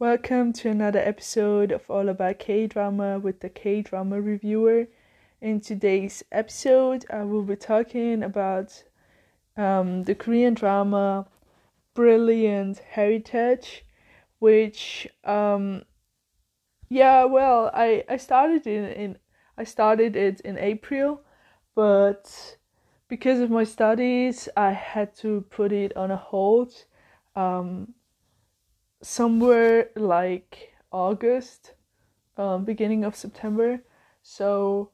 Welcome to another episode of All About K Drama with the K Drama Reviewer. In today's episode, I will be talking about um, the Korean drama Brilliant Heritage, which, um, yeah, well, I, I started in, in I started it in April, but because of my studies, I had to put it on a hold. Um, somewhere like August, um, beginning of September, so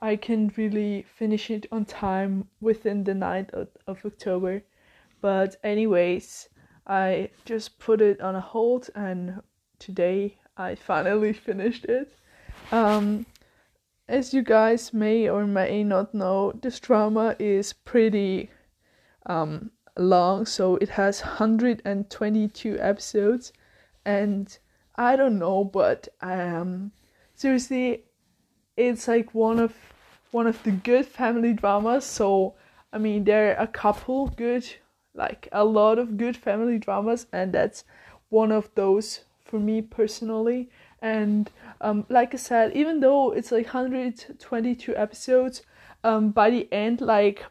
I can really finish it on time within the night of, of October. But anyways, I just put it on a hold, and today I finally finished it. Um, as you guys may or may not know, this drama is pretty um, long, so it has 122 episodes, and I don't know, but um, seriously, it's like one of one of the good family dramas. So I mean, there are a couple good, like a lot of good family dramas, and that's one of those for me personally. And um, like I said, even though it's like 122 episodes, um, by the end, like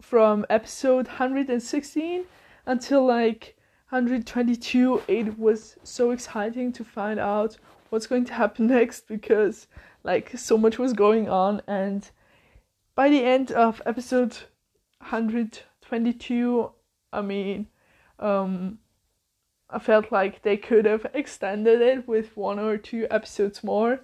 from episode 116 until like 122 it was so exciting to find out what's going to happen next because like so much was going on. And by the end of episode 122 i mean um i felt like they could have extended it with one or two episodes more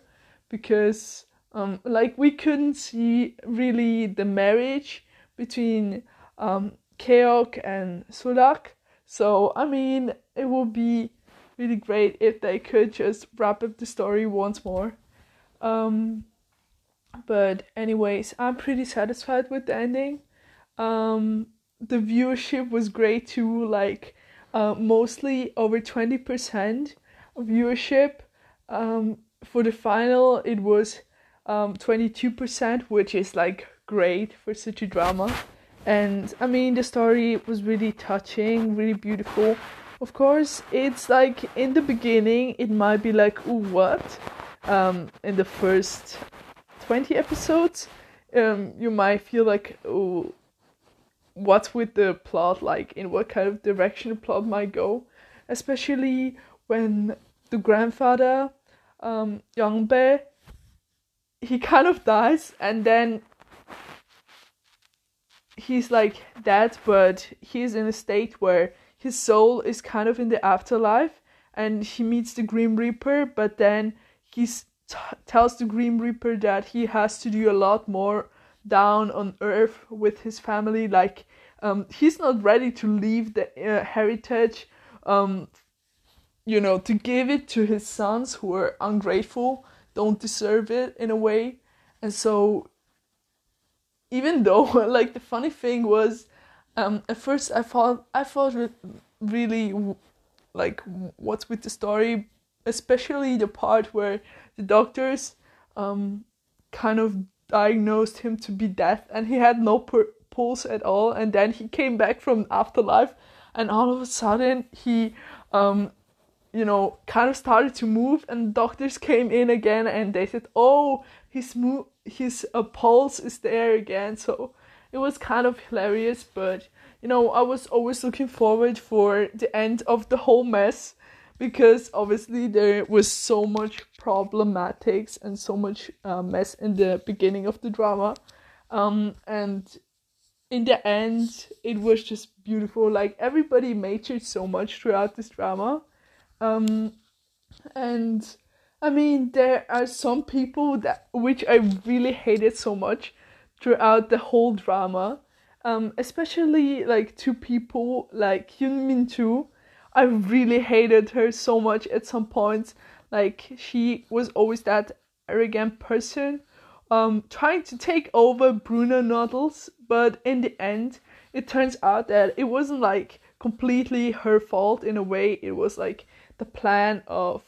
because um like we couldn't see really the marriage between um, Keok and Sulak. So, I mean, it would be really great if they could just wrap up the story once more. Um, but, anyways, I'm pretty satisfied with the ending. Um, the viewership was great too, like, uh, mostly over 20% viewership. Um, for the final, it was um, 22%, which is like great for such a drama. And I mean, the story was really touching, really beautiful. Of course, it's like in the beginning, it might be like, ooh, what? Um, in the first 20 episodes, um, you might feel like, oh, what's with the plot? Like, in what kind of direction the plot might go? Especially when the grandfather, um, Young Bae, he kind of dies, and then he's like that, but he's in a state where his soul is kind of in the afterlife, and he meets the Grim Reaper, but then he t- tells the Grim Reaper that he has to do a lot more down on Earth with his family. Like, um, he's not ready to leave the uh, heritage, um, you know, to give it to his sons who are ungrateful, don't deserve it in a way, and so even though like the funny thing was um at first i thought i thought really like what's with the story? Especially the part where the doctors um kind of diagnosed him to be deaf and he had no pulse at all and then he came back from afterlife and all of a sudden he um you know kind of started to move and doctors came in again and they said oh his mo- his uh, pulse is there again. So it was kind of hilarious but you know i was always looking forward for the end of the whole mess because obviously there was so much problematics and so much uh, mess in the beginning of the drama. Um, and in the end it was just beautiful. Like everybody matured so much throughout this drama. Um, and I mean, there are some people that which I really hated so much throughout the whole drama. Um, especially like two people like Hyun Min. I really hated her so much at some points. Like she was always that arrogant person, um, trying to take over Bruno Noodles, but in the end, it turns out that it wasn't like completely her fault in a way. It was like the plan of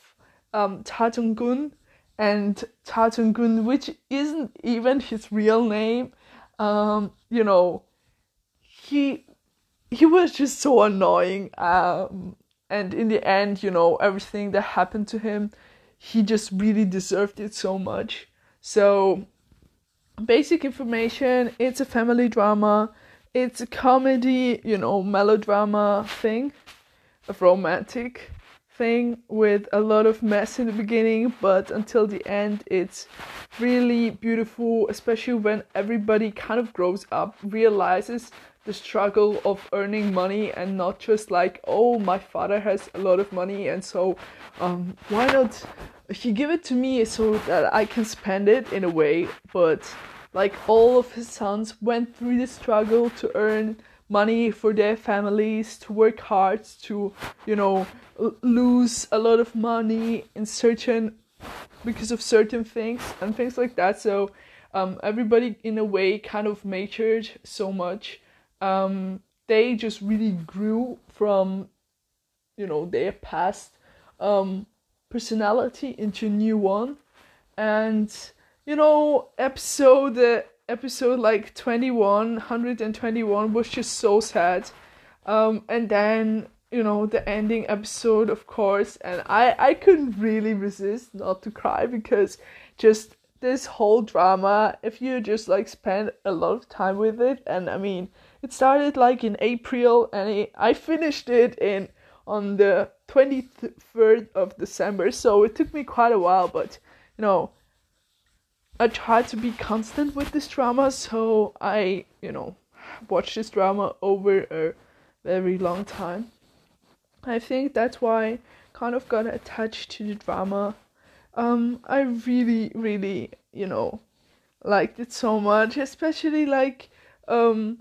um, Cha Jung-gun and Cha Jung-gun, which isn't even his real name. Um, you know, he he was just so annoying. Um, and in the end, you know, everything that happened to him, he just really deserved it so much. So, basic information it's a family drama, it's a comedy, you know, melodrama thing, romantic thing with a lot of mess in the beginning, but until the end, it's really beautiful, especially when everybody kind of grows up, realizes the struggle of earning money and not just like oh my father has a lot of money and so um, why not he give it to me so that i can spend it in a way. But like all of his sons went through the struggle to earn money for their families to work hard to you know lose a lot of money in certain because of certain things and things like that. So um, everybody in a way kind of matured so much. Um, they just really grew from you know their past um, personality into a new one. And you know episode uh, episode like 21 121 was just so sad um, and then you know the ending episode of course and i i couldn't really resist not to cry because just this whole drama if you just like spend a lot of time with it and i mean it started like in April and it, I finished it in on the 23rd of December. So it took me quite a while, but you know, I tried to be constant with this drama, so I, you know, watched this drama over a very long time. I think that's why I kind of got attached to the drama. Um, I really, really, you know, liked it so much, especially like um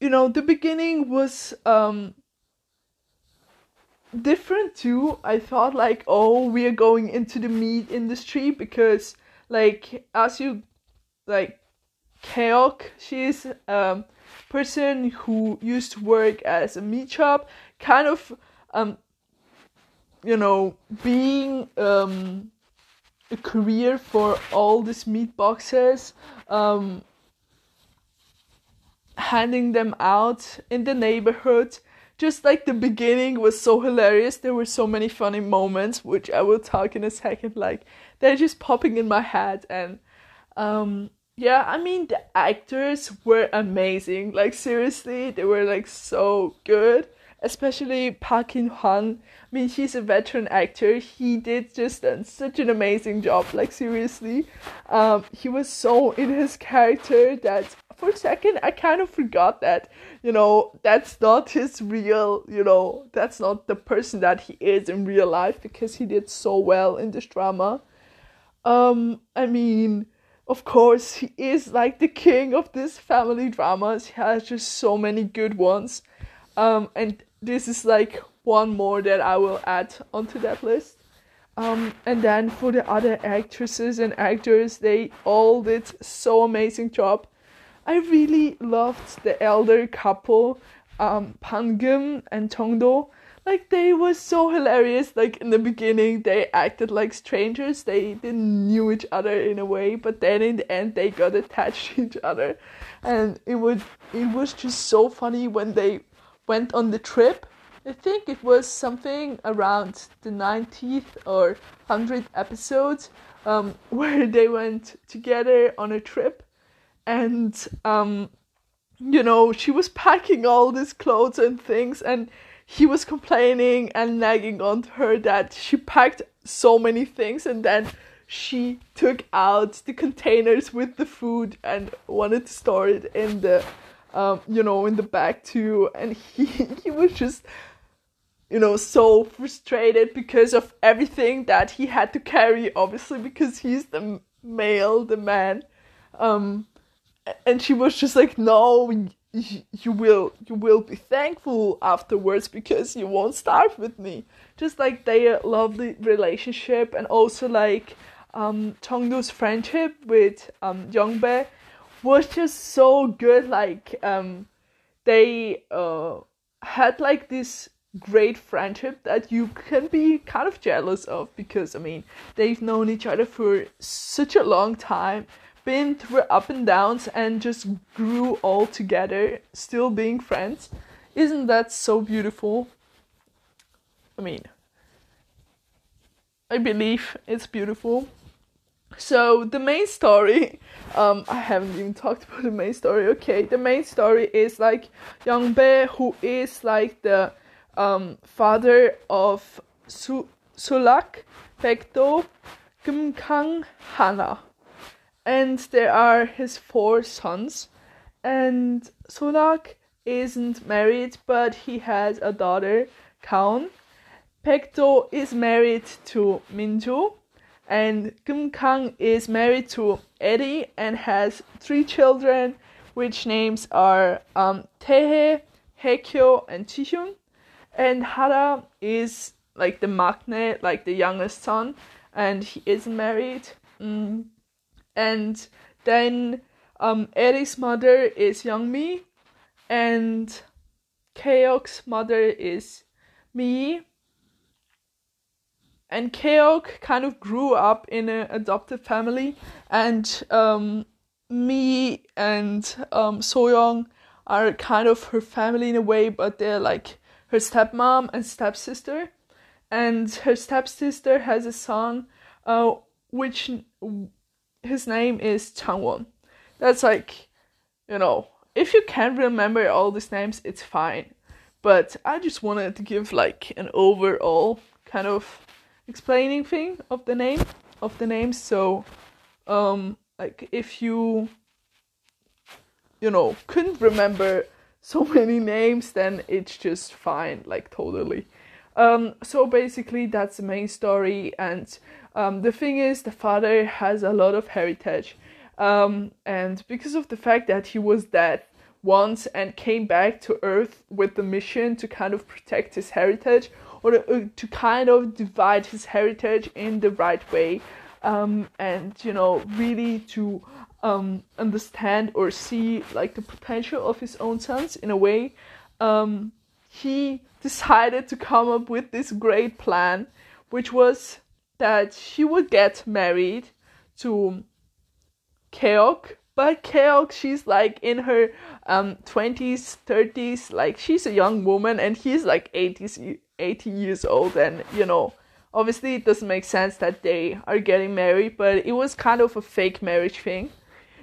you know the beginning was um different too i thought like oh we are going into the meat industry because like as you like Keok, she's a um, person who used to work as a meat shop, kind of um you know being um a career for all these meat boxes um handing them out in the neighborhood. Just like the beginning was so hilarious, there were so many funny moments, which I will talk in a second. Like they're just popping in my head, and um, yeah, I mean the actors were amazing. Like seriously, they were like so good. Especially Park In Hwan. I mean, he's a veteran actor. He did just done such an amazing job. Like seriously, um, he was so in his character that for a second I kind of forgot that, you know, that's not his real, you know, that's not the person that he is in real life because he did so well in this drama. Um, I mean, of course, he is like the king of this family dramas. He has just so many good ones. Um, and this is like one more that I will add onto that list. Um, and then for the other actresses and actors, they all did so amazing job. I really loved the elder couple, um, Pangum and Tongdo. Like they were so hilarious. Like in the beginning, they acted like strangers. They didn't knew each other in a way, but then in the end, they got attached to each other, and it was it was just so funny when they went on the trip. I think it was something around the 90th or 100th episode um, where they went together on a trip and um you know she was packing all these clothes and things and he was complaining and nagging on her that she packed so many things and then she took out the containers with the food and wanted to store it in the um, you know in the bag too. And he he was just you know so frustrated because of everything that he had to carry obviously because he's the male the man. Um and she was just like no you will you will be thankful afterwards because you won't starve with me. Just like their lovely relationship and also like um Chongdo's friendship with um Youngbae was just so good. Like um they uh had like this great friendship that you can be kind of jealous of because I mean they've known each other for such a long time been through up and downs and just grew all together, still being friends. Isn't that so beautiful? I mean, I believe it's beautiful. So the main story, um, I haven't even talked about the main story. Okay, the main story is like Young Bae, who is like the um, father of Su- Sulak, Pekto, Gumkang, Hana, and there are his four sons, and Sulak isn't married, but he has a daughter, Kaon. Pekto is married to Minju, and Kim Gumkang is married to Eddie and has three children, which names are um, Tehe, Hekyo, and Chihyun. And Hara is like the maknae, like the youngest son, and he isn't married. Mm. And then um, mother is Youngmi, and Keok's mother is Mi, and Keok kind of grew up in an adopted family, and um, me and um, Soyoung are kind of her family in a way, but they're like her stepmom and stepsister. And her stepsister has a son, uh, which his name is Changwon. That's like, you know, if you can't remember all these names, it's fine. But I just wanted to give like an overall kind of explaining thing of the name of the names. So, um, like if you you know couldn't remember so many names, then it's just fine, like totally. Um, so basically, that's the main story, and um, the thing is, the father has a lot of heritage, um, and because of the fact that he was dead once and came back to Earth with the mission to kind of protect his heritage, or uh, to kind of divide his heritage in the right way um, and you know really to um, understand or see like the potential of his own sons in a way um, he decided to come up with this great plan which was that she would get married to Keok but Keok, she's like in her um 20s, 30s, like she's a young woman and he's like 80s 80 years old and you know obviously it doesn't make sense that they are getting married but it was kind of a fake marriage thing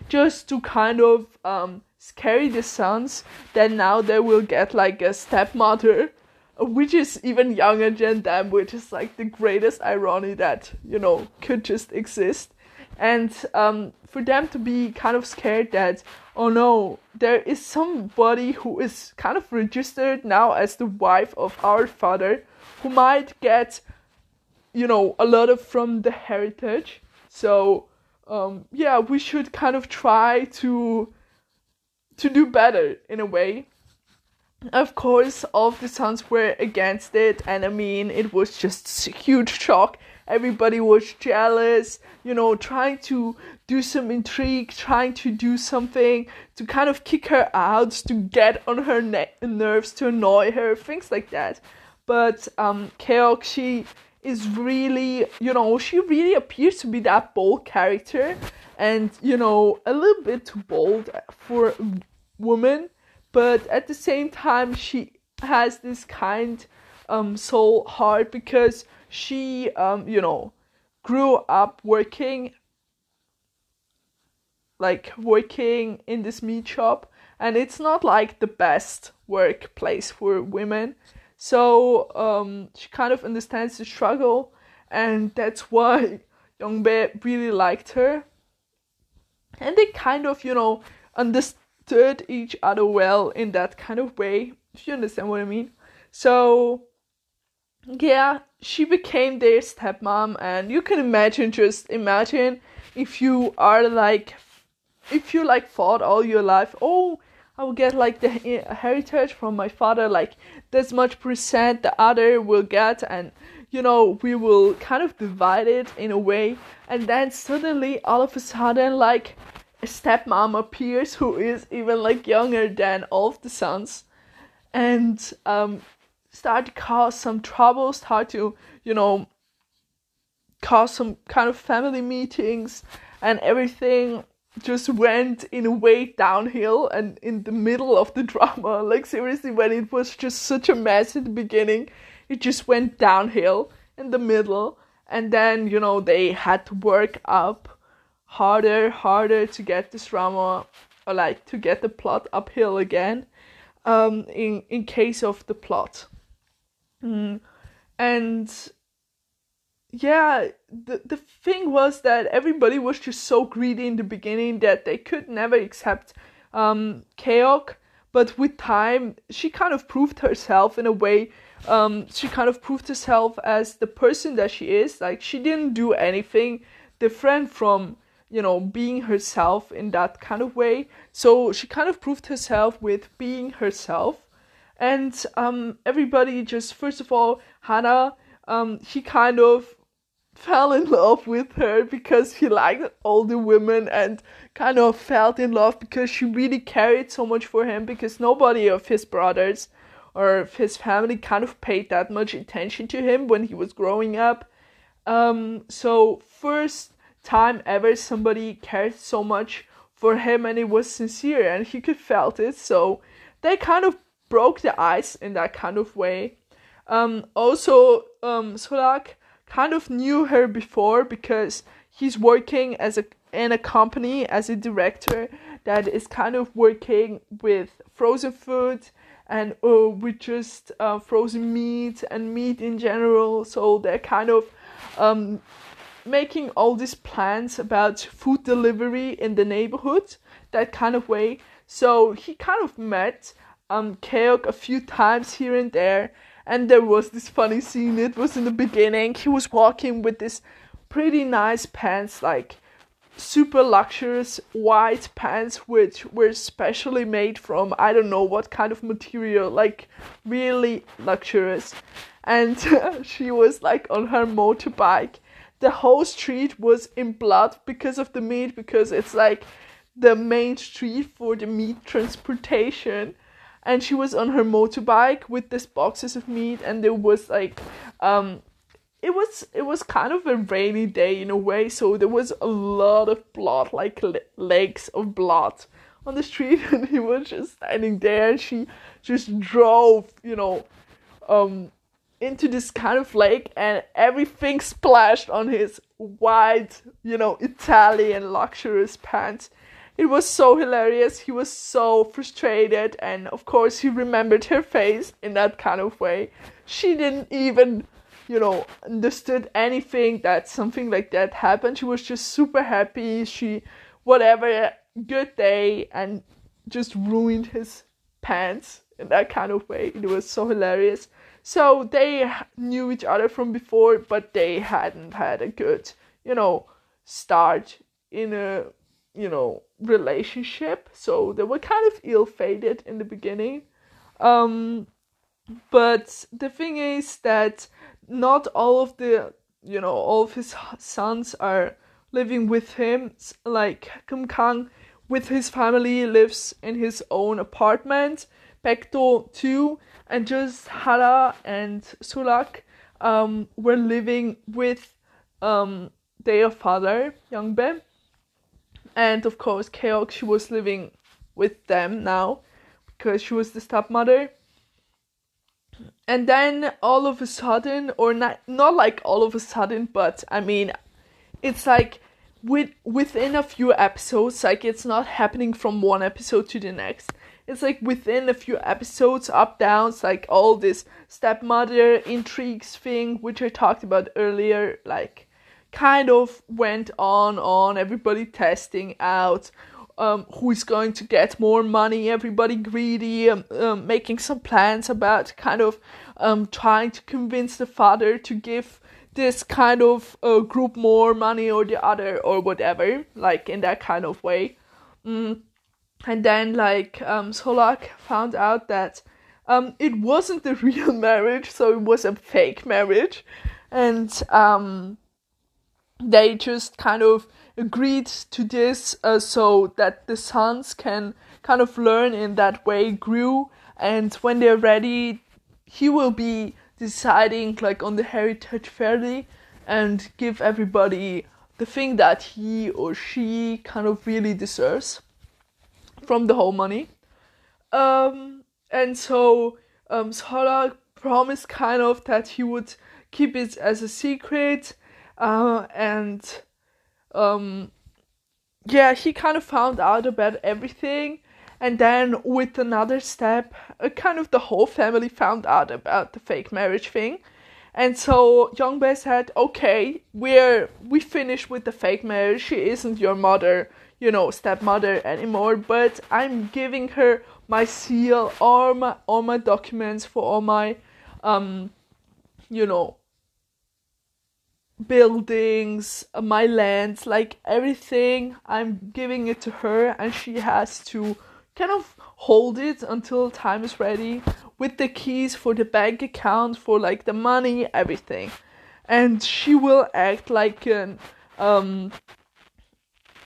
just to kind of um, scare the sons that now they will get like a stepmother which is even younger than them which is like the greatest irony that you know could just exist. And um, for them to be kind of scared that oh no there is somebody who is kind of registered now as the wife of our father who might get you know a lot of from the heritage. So um, yeah we should kind of try to to do better in a way of course all of the sons were against it and i mean it was just huge shock. Everybody was jealous you know trying to do some intrigue trying to do something to kind of kick her out to get on her ne- nerves to annoy her things like that. But um Keok she is really you know she really appears to be that bold character and you know a little bit too bold for woman but at the same time she has this kind um soul heart because she um you know grew up working like working in this meat shop and it's not like the best workplace for women. So um she kind of understands the struggle and that's why Youngbae really liked her. And they kind of you know understood each other well in that kind of way if you understand what i mean. So yeah, she became their stepmom, and you can imagine, just imagine if you are like, if you like fought all your life, oh, I will get like the heritage from my father, like this much percent the other will get, and you know, we will kind of divide it in a way, and then suddenly, all of a sudden, like stepmom appears who is even like younger than all of the sons, and um, start to cause some trouble, start to, you know, cause some kind of family meetings and everything. just went in a way downhill and in the middle of the drama. Like seriously, when it was just such a mess at the beginning, it just went downhill in the middle, and then you know they had to work up harder, harder to get this drama, or like to get the plot uphill again. Um, in in case of the plot, mm. and yeah, the the thing was that everybody was just so greedy in the beginning that they could never accept um. But with time, she kind of proved herself in a way. Um, she kind of proved herself as the person that she is. Like she didn't do anything different from you know being herself in that kind of way. So she kind of proved herself with being herself. And um, everybody just first of all, hannah um, he kind of fell in love with her because he liked all the women and kind of felt in love because she really cared so much for him because nobody of his brothers or his family kind of paid that much attention to him when he was growing up. Um, so first time ever somebody cared so much for him and it was sincere and he could felt it so they kind of broke the ice in that kind of way. Um, also um, Sulak kind of knew her before because he's working as a in a company as a director that is kind of working with frozen food and uh, with just uh, frozen meat and meat in general. So they're kind of um, making all these plans about food delivery in the neighborhood, that kind of way. So he kind of met um, Keok a few times here and there and there was this funny scene. It was in the beginning. He was walking with this pretty nice pants like super luxurious white pants which were specially made from i don't know what kind of material like really luxurious. And she was like on her motorbike the whole street was in blood because of the meat because it's like the main street for the meat transportation. And she was on her motorbike with these boxes of meat and there was like um it was it was kind of a rainy day in a way so there was a lot of blood like legs of blood on the street. And he was just standing there and she just drove you know um into this kind of lake and everything splashed on his white you know italian luxurious pants it was so hilarious. He was so frustrated, and of course, he remembered her face in that kind of way. She didn't even, you know, understood anything that something like that happened. She was just super happy. She, whatever, good day, and just ruined his pants in that kind of way. It was so hilarious. So they knew each other from before, but they hadn't had a good, you know, start in a, you know, relationship, so they were kind of ill-fated in the beginning. Um, but the thing is that not all of the you know all of his sons are living with him. Like Kum Kang with his family lives in his own apartment. Pekto too, and just Hara and Sulak um, were living with um, their father, Youngbae and of course Keok she was living with them now because she was the stepmother. And then all of a sudden or not not like all of a sudden but i mean it's like with within a few episodes like it's not happening from one episode to the next it's like within a few episodes up downs like all this stepmother intrigues thing which i talked about earlier like kind of went on on everybody testing out um, who is going to get more money everybody greedy um, um, making some plans about kind of um, trying to convince the father to give this kind of uh, group more money or the other or whatever like in that kind of way mm. And then like um, solak found out that um, it wasn't the real marriage so it was a fake marriage. And um they just kind of agreed to this uh, so that the sons can kind of learn in that way grew. And when they're ready he will be deciding like on the heritage fairly and give everybody the thing that he or she kind of really deserves from the whole money. Um, and so um, Sora promised kind of that he would keep it as a secret, uh, and um, yeah, he kind of found out about everything. And then, with another step, uh, kind of the whole family found out about the fake marriage thing. And so Youngbae said, "Okay, we're we finished with the fake marriage. She isn't your mother, you know, stepmother anymore. But I'm giving her my seal, all my all my documents for all my, um, you know, buildings, uh, my lands, like everything. I'm giving it to her, and she has to kind of hold it until time is ready with the keys for the bank account, for like the money, everything. And she will act like an, um,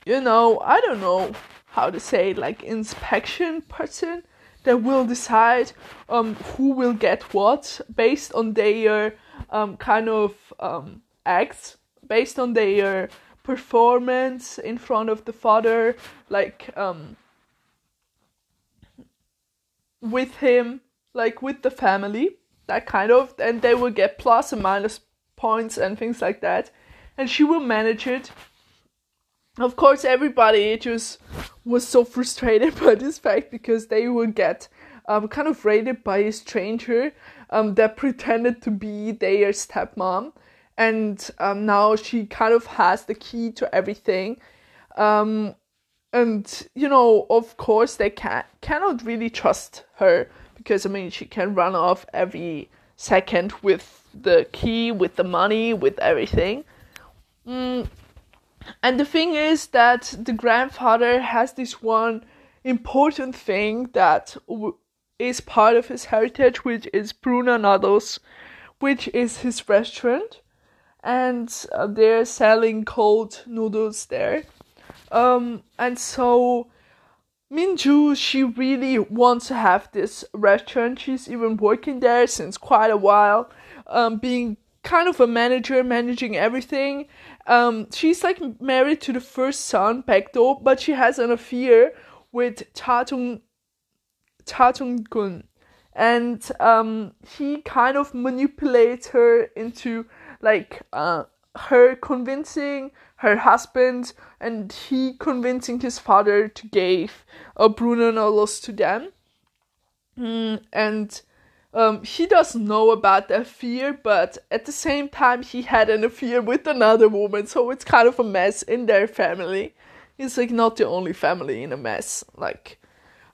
you know, I don't know how to say, like inspection person that will decide um, who will get what based on their um, kind of um, acts, based on their performance in front of the father, like um, with him, like with the family, that kind of, and they will get plus and minus points and things like that, and she will manage it. Of course, everybody just was so frustrated by this fact because they will get um, kind of raided by a stranger um, that pretended to be their stepmom, and um, now she kind of has the key to everything. Um, and you know, of course, they can cannot really trust her because I mean, she can run off every second with the key, with the money, with everything. Mm. And the thing is that the grandfather has this one important thing that w- is part of his heritage, which is Bruna Noodles, which is his restaurant, and uh, they're selling cold noodles there. Um, and so Minju, she really wants to have this restaurant. She's even working there since quite a while, um, being kind of a manager, managing everything. Um, she's like married to the first son, Baekdo, but she has an affair with Cha Jung Gun, and um, he kind of manipulates her into like uh, her convincing her husband and he convincing his father to give a Bruna Noodles to them. Mm, and um, he doesn't know about the affair, but at the same time, he had an affair with another woman, so it's kind of a mess in their family. It's like not the only family in a mess, like,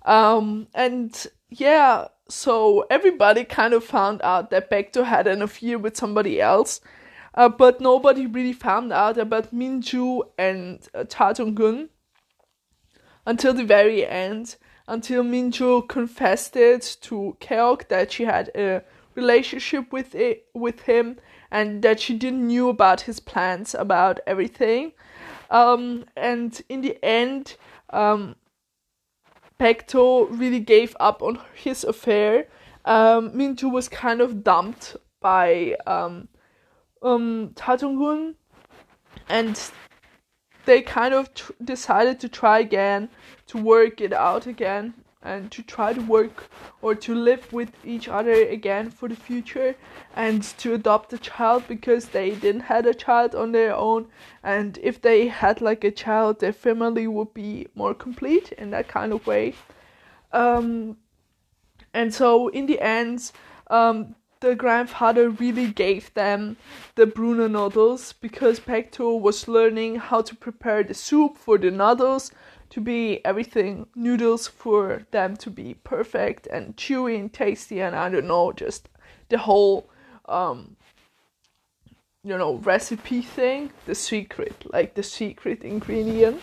um, and yeah, so everybody kind of found out that Baekdo had an affair with somebody else, uh, but nobody really found out about Minju and uh, Cha Jung-gun until the very end, until Minju confessed it to Keok that she had a relationship with it, with him and that she didn't knew about his plans about everything. Um, and in the end, um, Baekdo really gave up on his affair. Um, Minju was kind of dumped by um, um, and they kind of tr- decided to try again to work it out again and to try to work or to live with each other again for the future and to adopt a child because they didn't had a child on their own. And if they had like a child their family would be more complete in that kind of way. Um, and so in the end um, the grandfather really gave them the Bruno noodles because Baekdo was learning how to prepare the soup for the noodles to be everything noodles for them to be perfect and chewy and tasty and I don't know just the whole um you know recipe thing the secret like the secret ingredient.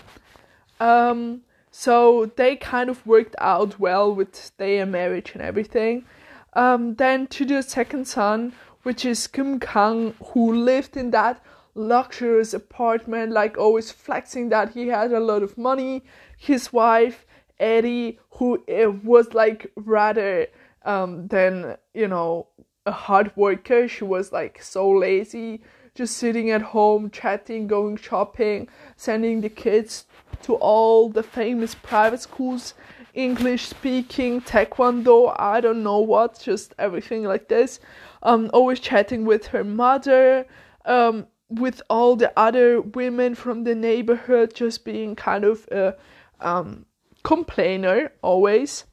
Um so they kind of worked out well with their marriage and everything. Um, then to the second son, which is Kim Kang, who lived in that luxurious apartment, like always flexing that he had a lot of money. His wife, Eddie, who eh, was like rather um, than, you know, a hard worker. She was like so lazy. just sitting at home, chatting, going shopping, sending the kids to all the famous private schools, English speaking, taekwondo, I don't know what, just everything like this. Um, always chatting with her mother, um, with all the other women from the neighborhood, just being kind of a um, complainer always.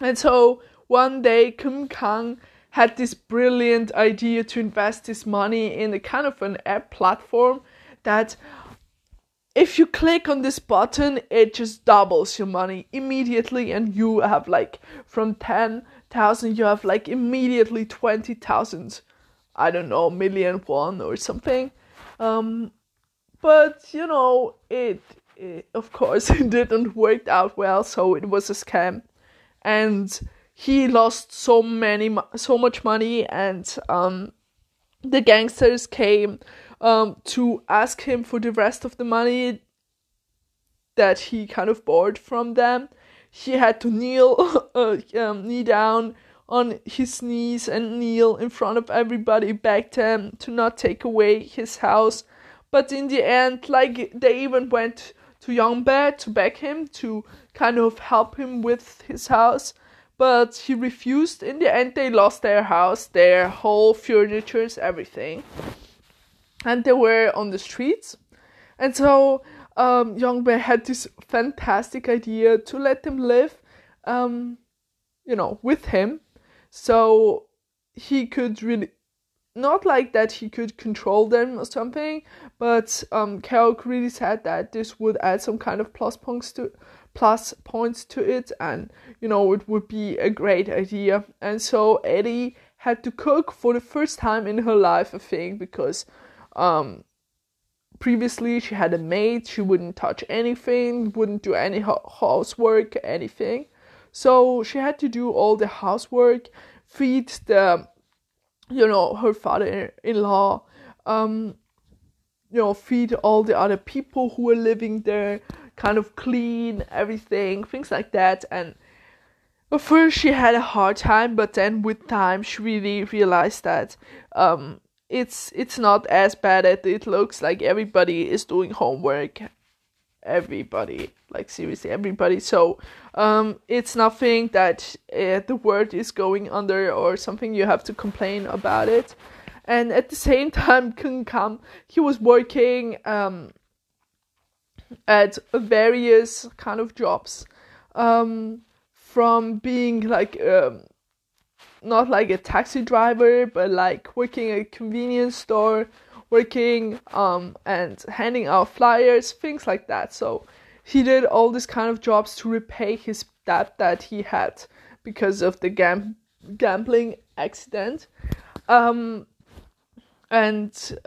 And so one day, Kim Kang had this brilliant idea to invest his money in a kind of an app platform that if you click on this button, it just doubles your money immediately, and you have like from 10,000, you have like immediately 20,000, I don't know, million won or something. Um, but you know, it, it of course it didn't work out well, so it was a scam, and he lost so many so much money and um, the gangsters came um, to ask him for the rest of the money that he kind of borrowed from them he had to kneel uh, um, knee down on his knees and kneel in front of everybody begged them to not take away his house but in the end like they even went to Yongbae to beg him to kind of help him with his house but he refused. In the end, they lost their house, their whole furnitures, everything, and they were on the streets. And so um, Yongbae had this fantastic idea to let them live, um, you know, with him, so he could really not like that he could control them or something, but um, Keok really said that this would add some kind of plus points to plus points to it, and you know it would be a great idea. And so Eddie had to cook for the first time in her life, I think, because um, previously she had a maid, she wouldn't touch anything, wouldn't do any housework, anything. So she had to do all the housework, feed the, you know, her father-in-law, um, you know, feed all the other people who were living there, kind of clean everything, things like that. And at first she had a hard time, but then with time she really realized that um, it's it's not as bad as it looks. Like everybody is doing homework, everybody, like seriously everybody. So um, it's nothing that uh, the world is going under or something you have to complain about it. And at the same time, Kung Kam, he was working um, at various kind of jobs um, from being like um, not like a taxi driver but like working at a convenience store working um, and handing out flyers things like that. So he did all these kind of jobs to repay his debt that he had because of the gam- gambling accident. Um, and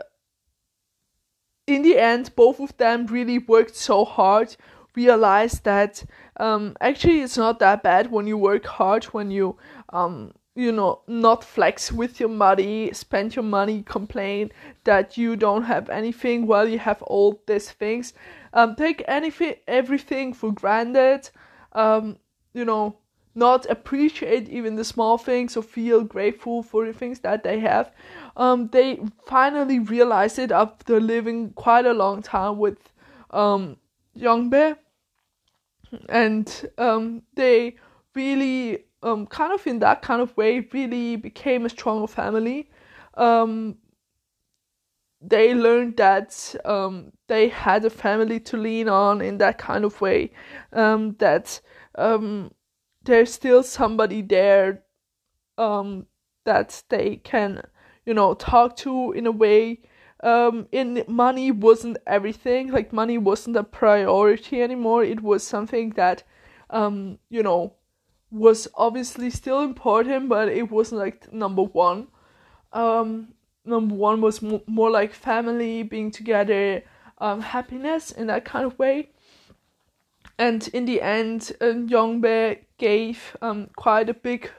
in the end, both of them really worked so hard, realized that um, actually it's not that bad when you work hard, when you, um, you know, not flex with your money, spend your money, complain that you don't have anything while you have all these things. Um, take anything, everything for granted. Um, you know, not appreciate even the small things or feel grateful for the things that they have. Um, they finally realized it after living quite a long time with um, Yongbae, and um, they really um, kind of in that kind of way really became a stronger family. Um, they learned that um, they had a family to lean on in that kind of way. Um, that um, there's still somebody there um, that they can, you know, talk to in a way. In money wasn't everything. Like money wasn't a priority anymore. It was something that, you know, was obviously still important, but it wasn't like number one. Um, number one was more like family, being together, um, happiness in that kind of way. And in the end, um, Yongbae gave um, quite a big,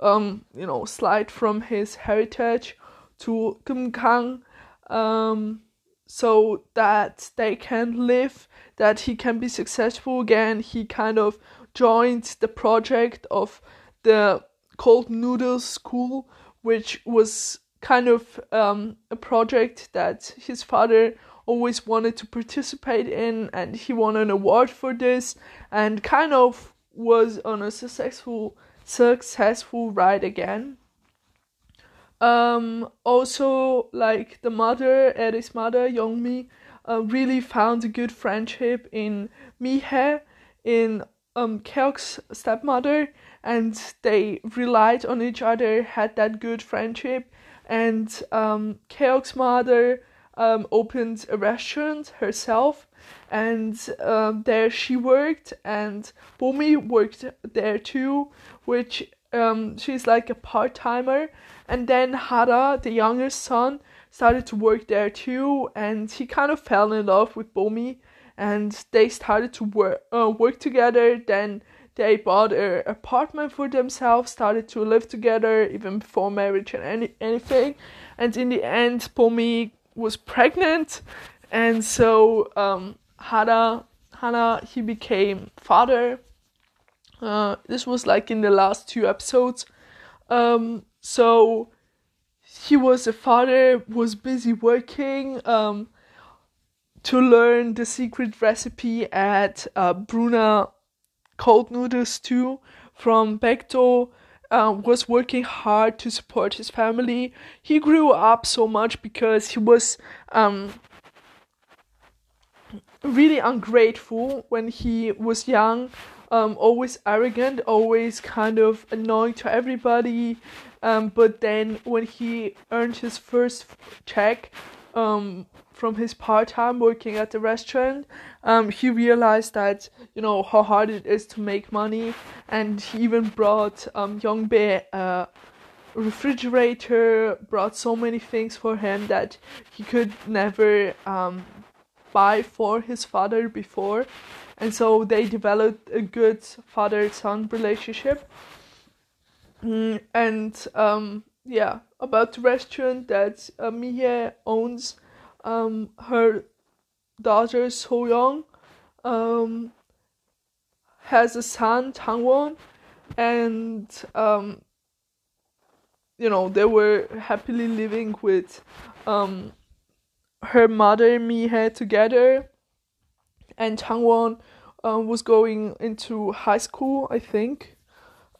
um, you know, slide from his heritage to Kim Kang, um, so that they can live, that he can be successful again. He kind of joined the project of the cold noodles school, which was kind of um, a project that his father always wanted to participate in, and he won an award for this, and kind of was on a successful successful ride again. Um, also, like the mother, Eric's mother, Youngmi, uh, really found a good friendship in Mihe, in um Keok's stepmother, and they relied on each other, had that good friendship, and um, Keok's mother um, opened a restaurant herself, and um, there she worked, and Bomi worked there too, which um, she's like a part timer, and then Hara, the youngest son, started to work there too, and he kind of fell in love with Bomi, and they started to work uh, work together. Then they bought an apartment for themselves, started to live together even before marriage and any anything, and in the end, Bomi was pregnant, and so um, Hara Hana he became father. Uh, this was like in the last two episodes. Um, so he was a father, was busy working um, to learn the secret recipe at uh, Bruna Cold Noodles too from Baekdo. Uh, was working hard to support his family. He grew up so much because he was um, really ungrateful when he was young um, always arrogant, always kind of annoying to everybody. Um, but then when he earned his first check um, from his part time working at the restaurant, um, he realized that you know how hard it is to make money, and he even brought um, Youngbae a refrigerator, brought so many things for him that he could never um, buy for his father before and so they developed a good father-son relationship. Mm, and um, yeah, about the restaurant that uh, owns, um, her daughter Soyoung um, has a son Changwon, and um, you know they were happily living with um, her mother Mihe together and Changwon um, was going into high school, I think.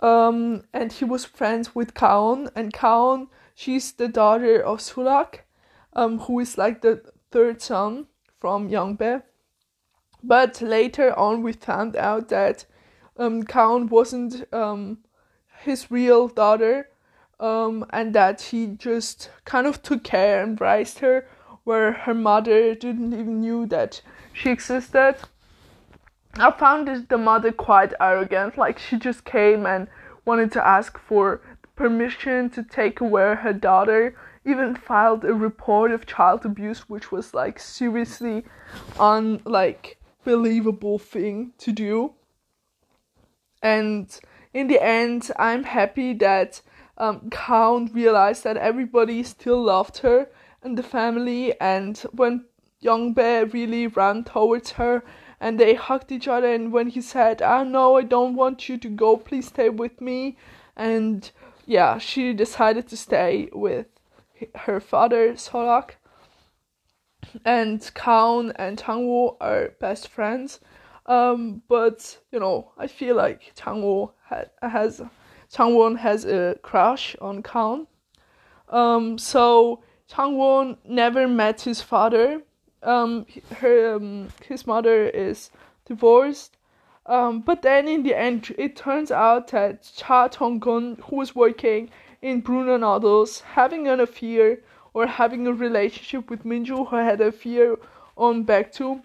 Um, and he was friends with Kaon, and Kaon, she's the daughter of Sulak, um, who is like the third son from Youngbae. But later on, we found out that um, Kaon wasn't um, his real daughter, um, and that he just kind of took care and raised her, where her mother didn't even knew that she existed. I found the mother quite arrogant. Like she just came and wanted to ask for permission to take away her daughter. Even filed a report of child abuse, which was like seriously un like believable thing to do. And in the end, I'm happy that um, Kaon realized that everybody still loved her and the family. And when Youngbae really ran towards her and they hugged each other and when he said ah no i don't want you to go please stay with me and yeah she decided to stay with her father Sulak and kaon and changwoo are best friends. Um, but you know i feel like changwoo ha- has changwon has a crush on kaon um, so changwon never met his father. Um, her um, his mother is divorced. Um, but then in the end, it turns out that Cha Jong-gun, who was working in Bruno Noodles, having an affair or having a relationship with Minju, who had a affair on Baekdu,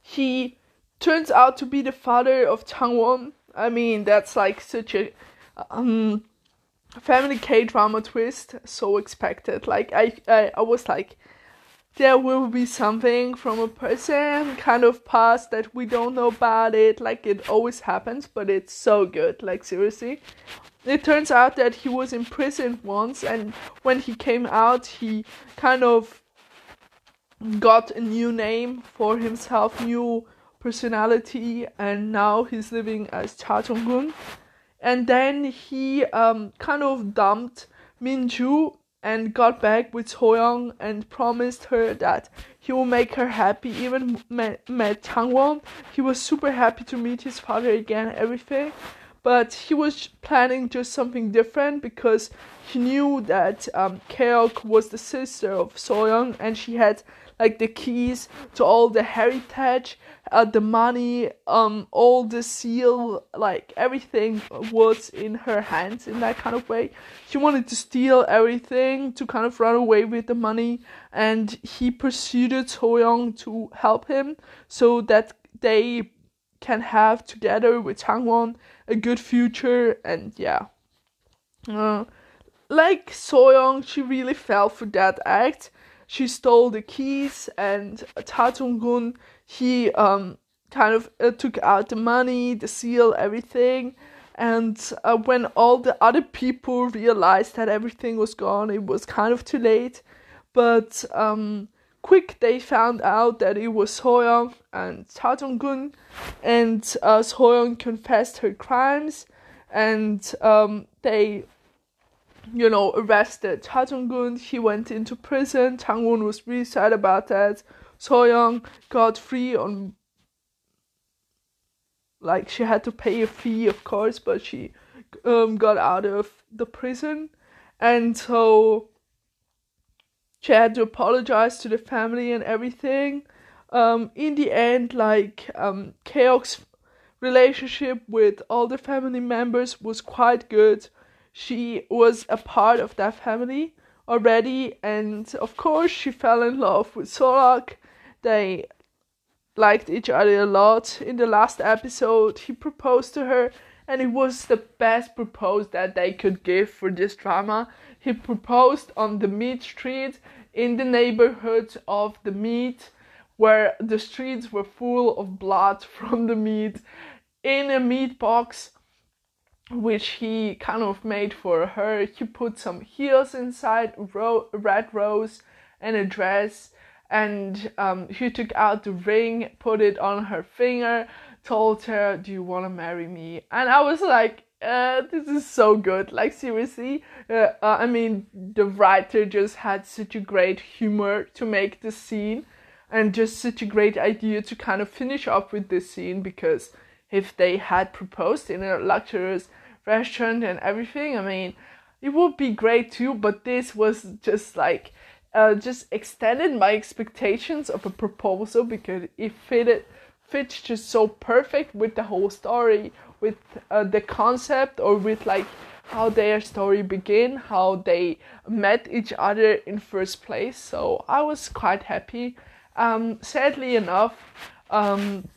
he turns out to be the father of Changwon. I mean, that's like such a um, family K drama twist, so expected. Like I, I, I was like, there will be something from a person kind of past that we don't know about it like it always happens but it's so good like seriously. It turns out that he was in prison once and when he came out he kind of got a new name for himself new personality and now he's living as cha Jong-gun and then he um, kind of dumped Minju and got back with Soyoung and promised her that he will make her happy. Even met, met Changwon. He was super happy to meet his father again, everything. But he was planning just something different because he knew that um, Keok was the sister of Soyoung and she had like the keys to all the heritage, uh, the money, um, all the seal, like everything was in her hands in that kind of way. She wanted to steal everything to kind of run away with the money, and he pursued Soyoung to help him so that they can have together with Changwon a good future and yeah. Uh, like Soyoung, she really fell for that act she stole the keys and Ta Gun he um kind of uh, took out the money, the seal, everything. And uh, when all the other people realized that everything was gone, it was kind of too late. But um, quick, they found out that it was Soyoung and Cha Jong-gun, and uh, Soyoung confessed her crimes, and um, they you know, arrested Cha Jong-gun. He went into prison. Chang-won was really sad about that. So-young got free on like she had to pay a fee of course but she um, got out of the prison and so she had to apologize to the family and everything um, in the end like um, Keok's relationship with all the family members was quite good she was a part of that family already, and of course, she fell in love with Sulak. They liked each other a lot. In the last episode, he proposed to her, and it was the best proposal that they could give for this drama. He proposed on the meat street in the neighborhood of the meat, where the streets were full of blood from the meat, in a meat box which he kind of made for her. He put some heels inside, ro- red rose, and a dress. And um, he took out the ring, put it on her finger, told her, "Do you want to marry me?" And I was like, uh, "This is so good!" Like seriously, uh, uh, I mean, the writer just had such a great humor to make the scene, and just such a great idea to kind of finish up with this scene because if they had proposed in a luxurious restaurant and everything. I mean, it would be great too, but this was just like uh, just extended my expectations of a proposal because it fitted fits just so perfect with the whole story, with uh, the concept, or with like how their story began, how they met each other in first place. So I was quite happy. Um, sadly enough, um,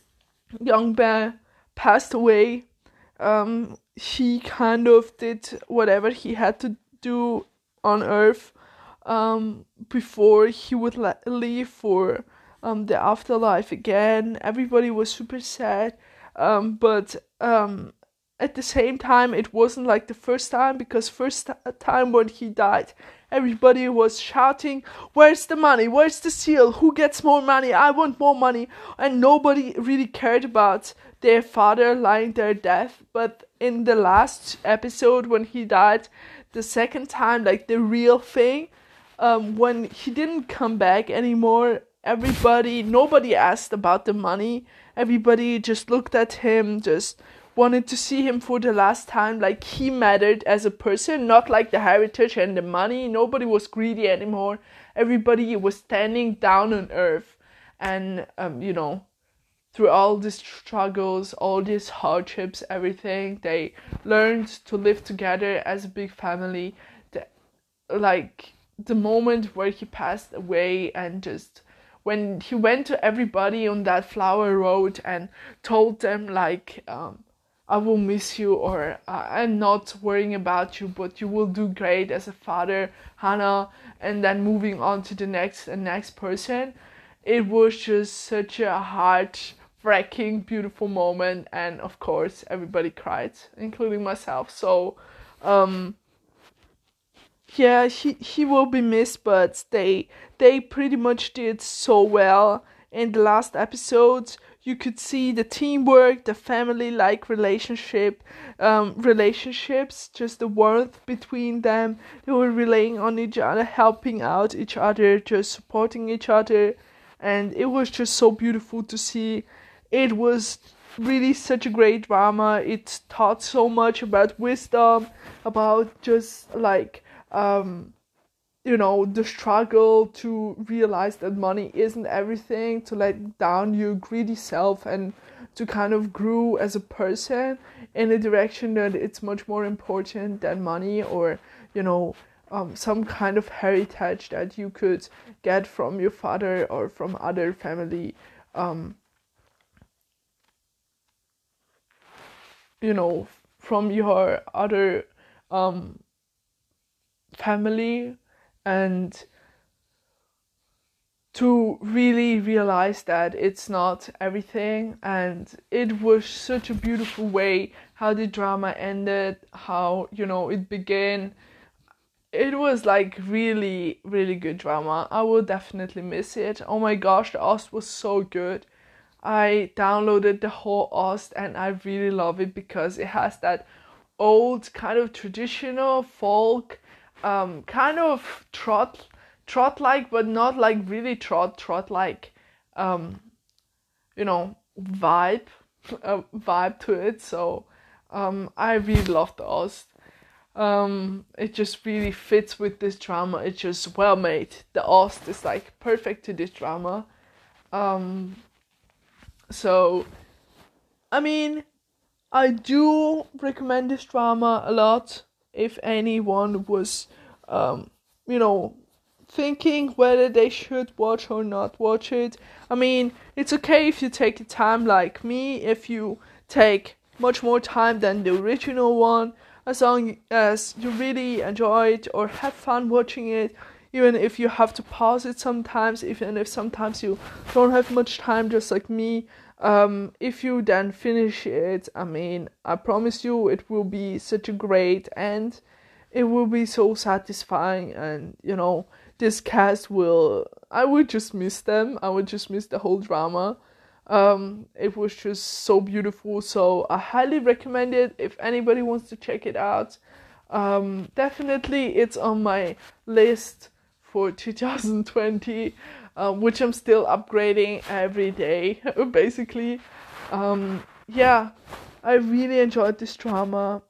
Youngbae passed away um, he kind of did whatever he had to do on Earth um, before he would le- leave for um, the afterlife again. Everybody was super sad, um, but um, at the same time, it wasn't like the first time because first time when he died, everybody was shouting, "Where's the money? Where's the seal? Who gets more money? I want more money!" And nobody really cared about their father lying there dead. But in the last episode, when he died, the second time, like the real thing, um, when he didn't come back anymore, everybody, nobody asked about the money. Everybody just looked at him, just wanted to see him for the last time. Like he mattered as a person, not like the heritage and the money. Nobody was greedy anymore. Everybody was standing down on earth, and um, you know, through all these struggles, all these hardships, everything, they learned to live together as a big family. Like the moment where he passed away and just when he went to everybody on that flower road and told them like um, I will miss you or I'm not worrying about you, but you will do great as a father, Hannah, and then moving on to the next and next person. It was just such a heart wrecking, beautiful moment, and of course, everybody cried, including myself. So, um, yeah, he he will be missed, but they they pretty much did so well in the last episodes. you could see the teamwork, the family like relationship, um, relationships, just the warmth between them. They were relying on each other, helping out each other, just supporting each other, and it was just so beautiful to see. It was really such a great drama. It taught so much about wisdom, about just like um you know the struggle to realize that money isn't everything to let down your greedy self and to kind of grow as a person in a direction that it's much more important than money or you know um, some kind of heritage that you could get from your father or from other family um, you know from your other um, family and to really realize that it's not everything and it was such a beautiful way how the drama ended how you know it began. It was like really really good drama. I will definitely miss it. Oh my gosh the ost was so good i downloaded the whole ost and i really love it because it has that old kind of traditional folk um, kind of trot trot like, but not like really trot trot like, um, you know, vibe uh, vibe to it. So um, I really love the Ost. Um, it just really fits with this drama. It's just well made. The Ost is like perfect to this drama. Um, so, I mean, I do recommend this drama a lot if anyone was, um, you know, thinking whether they should watch or not watch it. I mean, it's okay if you take the time like me, if you take much more time than the original one, as long as you really enjoy it or have fun watching it, even if you have to pause it sometimes, even if sometimes you don't have much time, just like me. Um, if you then finish it, I mean, I promise you it will be such a great end. It will be so satisfying, and you know, this cast will. I would just miss them. I would just miss the whole drama. Um, it was just so beautiful. So I highly recommend it if anybody wants to check it out. Um, definitely, it's on my list for 2020 um, which I'm still upgrading every day, basically. Um, yeah, I really enjoyed this drama.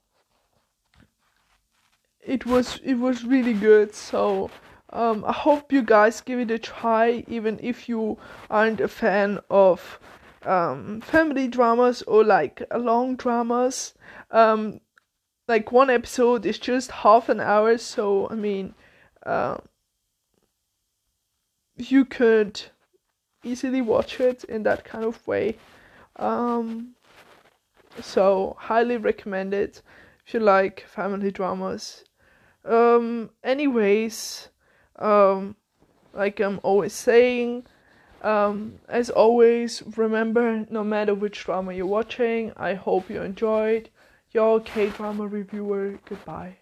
It was it was really good. So um, I hope you guys give it a try, even if you aren't a fan of um, family dramas or like long dramas. Um, like one episode is just half an hour, so I mean. Uh, you could easily watch it in that kind of way. Um, so highly recommend it if you like family dramas. Um, anyways, um, like I'm always saying, um, as always, remember no matter which drama you're watching, I hope you enjoyed. Your K drama reviewer. Goodbye.